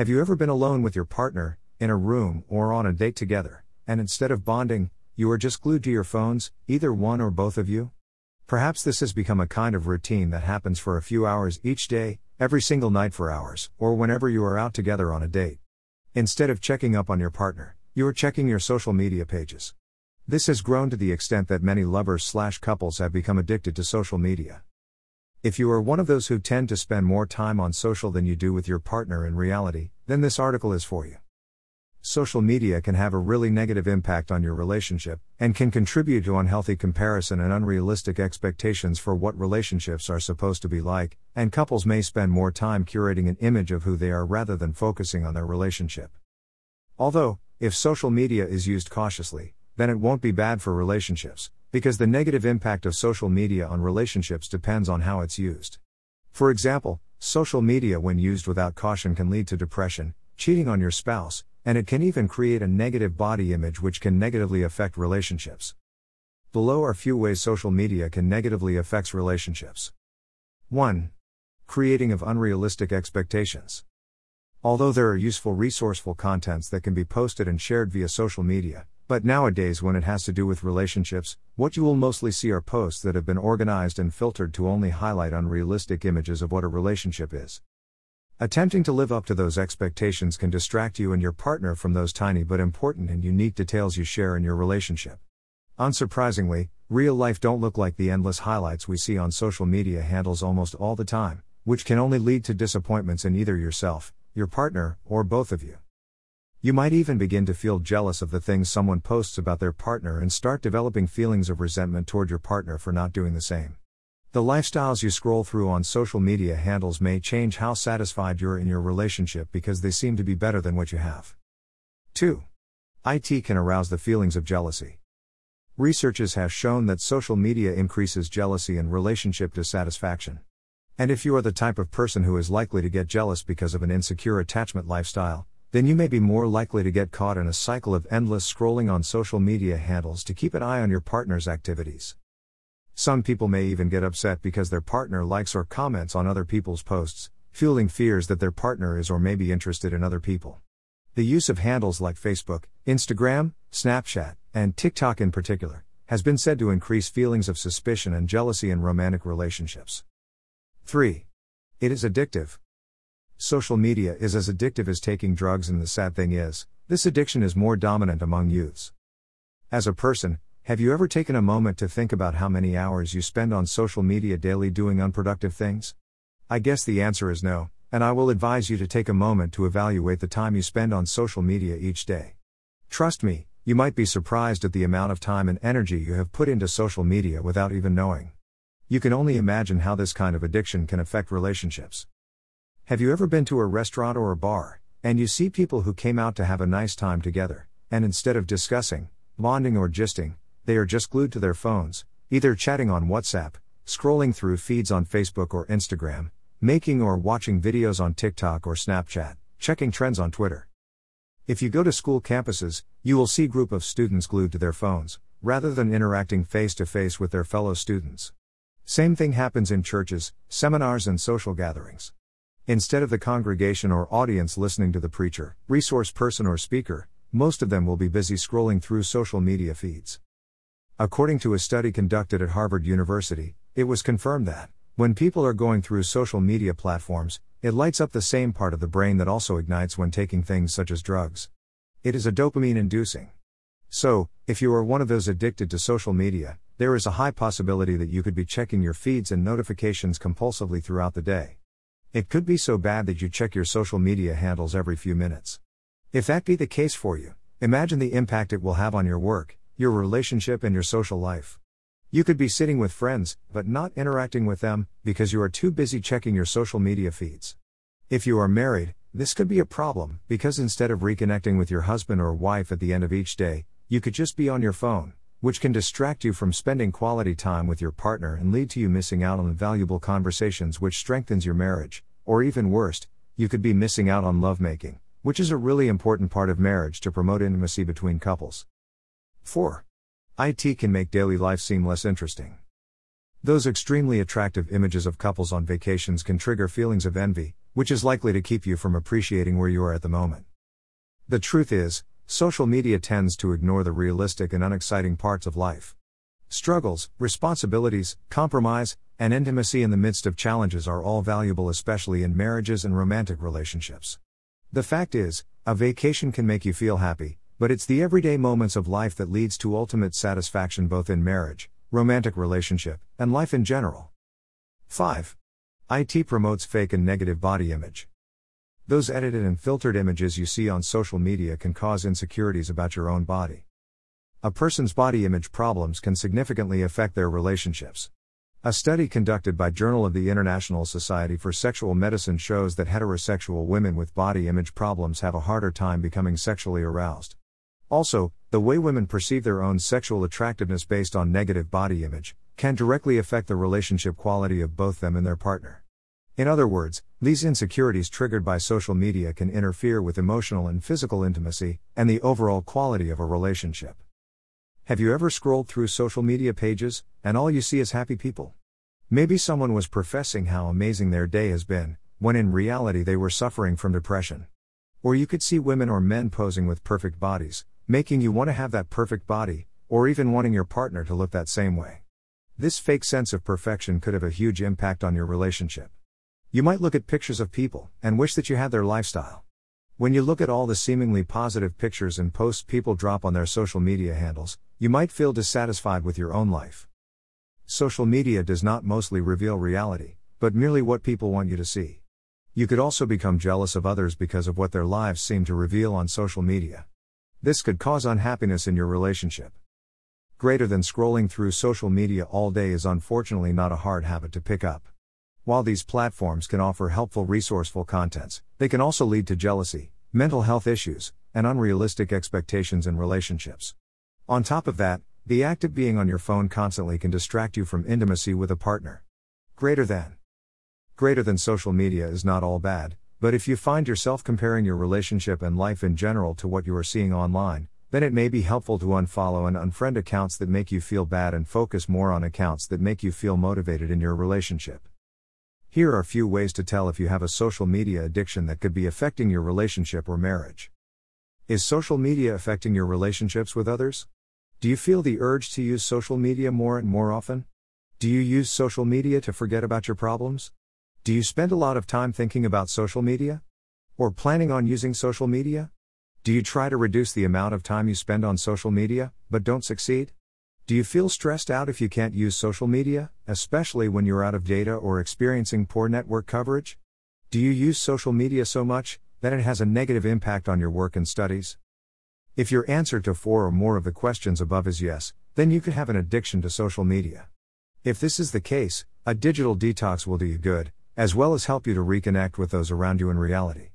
Have you ever been alone with your partner, in a room, or on a date together, and instead of bonding, you are just glued to your phones, either one or both of you? Perhaps this has become a kind of routine that happens for a few hours each day, every single night for hours, or whenever you are out together on a date. Instead of checking up on your partner, you are checking your social media pages. This has grown to the extent that many lovers slash couples have become addicted to social media. If you are one of those who tend to spend more time on social than you do with your partner in reality, then this article is for you. Social media can have a really negative impact on your relationship, and can contribute to unhealthy comparison and unrealistic expectations for what relationships are supposed to be like, and couples may spend more time curating an image of who they are rather than focusing on their relationship. Although, if social media is used cautiously, then it won't be bad for relationships, because the negative impact of social media on relationships depends on how it's used. For example, social media, when used without caution, can lead to depression, cheating on your spouse, and it can even create a negative body image which can negatively affect relationships. Below are few ways social media can negatively affect relationships. 1. Creating of unrealistic expectations. Although there are useful resourceful contents that can be posted and shared via social media, but nowadays, when it has to do with relationships, what you will mostly see are posts that have been organized and filtered to only highlight unrealistic images of what a relationship is. Attempting to live up to those expectations can distract you and your partner from those tiny but important and unique details you share in your relationship. Unsurprisingly, real life don't look like the endless highlights we see on social media handles almost all the time, which can only lead to disappointments in either yourself, your partner, or both of you. You might even begin to feel jealous of the things someone posts about their partner and start developing feelings of resentment toward your partner for not doing the same. The lifestyles you scroll through on social media handles may change how satisfied you're in your relationship because they seem to be better than what you have. 2. IT can arouse the feelings of jealousy. Researches have shown that social media increases jealousy and relationship dissatisfaction. And if you are the type of person who is likely to get jealous because of an insecure attachment lifestyle, then you may be more likely to get caught in a cycle of endless scrolling on social media handles to keep an eye on your partner's activities. Some people may even get upset because their partner likes or comments on other people's posts, fueling fears that their partner is or may be interested in other people. The use of handles like Facebook, Instagram, Snapchat, and TikTok in particular, has been said to increase feelings of suspicion and jealousy in romantic relationships. 3. It is addictive. Social media is as addictive as taking drugs, and the sad thing is, this addiction is more dominant among youths. As a person, have you ever taken a moment to think about how many hours you spend on social media daily doing unproductive things? I guess the answer is no, and I will advise you to take a moment to evaluate the time you spend on social media each day. Trust me, you might be surprised at the amount of time and energy you have put into social media without even knowing. You can only imagine how this kind of addiction can affect relationships. Have you ever been to a restaurant or a bar, and you see people who came out to have a nice time together, and instead of discussing, bonding, or gisting, they are just glued to their phones, either chatting on WhatsApp, scrolling through feeds on Facebook or Instagram, making or watching videos on TikTok or Snapchat, checking trends on Twitter. If you go to school campuses, you will see group of students glued to their phones, rather than interacting face to face with their fellow students. Same thing happens in churches, seminars and social gatherings. Instead of the congregation or audience listening to the preacher, resource person, or speaker, most of them will be busy scrolling through social media feeds. According to a study conducted at Harvard University, it was confirmed that, when people are going through social media platforms, it lights up the same part of the brain that also ignites when taking things such as drugs. It is a dopamine inducing. So, if you are one of those addicted to social media, there is a high possibility that you could be checking your feeds and notifications compulsively throughout the day. It could be so bad that you check your social media handles every few minutes. If that be the case for you, imagine the impact it will have on your work, your relationship, and your social life. You could be sitting with friends, but not interacting with them, because you are too busy checking your social media feeds. If you are married, this could be a problem, because instead of reconnecting with your husband or wife at the end of each day, you could just be on your phone, which can distract you from spending quality time with your partner and lead to you missing out on valuable conversations which strengthens your marriage, or even worst, you could be missing out on lovemaking, which is a really important part of marriage to promote intimacy between couples. 4. IT can make daily life seem less interesting. Those extremely attractive images of couples on vacations can trigger feelings of envy, which is likely to keep you from appreciating where you are at the moment. The truth is, social media tends to ignore the realistic and unexciting parts of life. Struggles, responsibilities, compromise, and intimacy in the midst of challenges are all valuable, especially in marriages and romantic relationships. The fact is, a vacation can make you feel happy, but it's the everyday moments of life that leads to ultimate satisfaction both in marriage, romantic relationship, and life in general. 5. IT promotes fake and negative body image. Those edited and filtered images you see on social media can cause insecurities about your own body. A person's body image problems can significantly affect their relationships. A study conducted by Journal of the International Society for Sexual Medicine shows that heterosexual women with body image problems have a harder time becoming sexually aroused. Also, the way women perceive their own sexual attractiveness based on negative body image can directly affect the relationship quality of both them and their partner. In other words, these insecurities triggered by social media can interfere with emotional and physical intimacy and the overall quality of a relationship. Have you ever scrolled through social media pages and all you see is happy people? Maybe someone was professing how amazing their day has been, when in reality they were suffering from depression. Or you could see women or men posing with perfect bodies, making you want to have that perfect body, or even wanting your partner to look that same way. This fake sense of perfection could have a huge impact on your relationship. You might look at pictures of people and wish that you had their lifestyle. When you look at all the seemingly positive pictures and posts people drop on their social media handles, you might feel dissatisfied with your own life. Social media does not mostly reveal reality, but merely what people want you to see. You could also become jealous of others because of what their lives seem to reveal on social media. This could cause unhappiness in your relationship. Greater than scrolling through social media all day is unfortunately not a hard habit to pick up. While these platforms can offer helpful, resourceful contents, they can also lead to jealousy, mental health issues, and unrealistic expectations in relationships. On top of that, the act of being on your phone constantly can distract you from intimacy with a partner. Greater than. Greater than social media is not all bad, but if you find yourself comparing your relationship and life in general to what you are seeing online, then it may be helpful to unfollow and unfriend accounts that make you feel bad and focus more on accounts that make you feel motivated in your relationship. Here are a few ways to tell if you have a social media addiction that could be affecting your relationship or marriage. Is social media affecting your relationships with others? Do you feel the urge to use social media more and more often? Do you use social media to forget about your problems? Do you spend a lot of time thinking about social media? Or planning on using social media? Do you try to reduce the amount of time you spend on social media, but don't succeed? Do you feel stressed out if you can't use social media, especially when you're out of data or experiencing poor network coverage? Do you use social media so much that it has a negative impact on your work and studies? If your answer to four or more of the questions above is yes, then you could have an addiction to social media. If this is the case, a digital detox will do you good, as well as help you to reconnect with those around you in reality.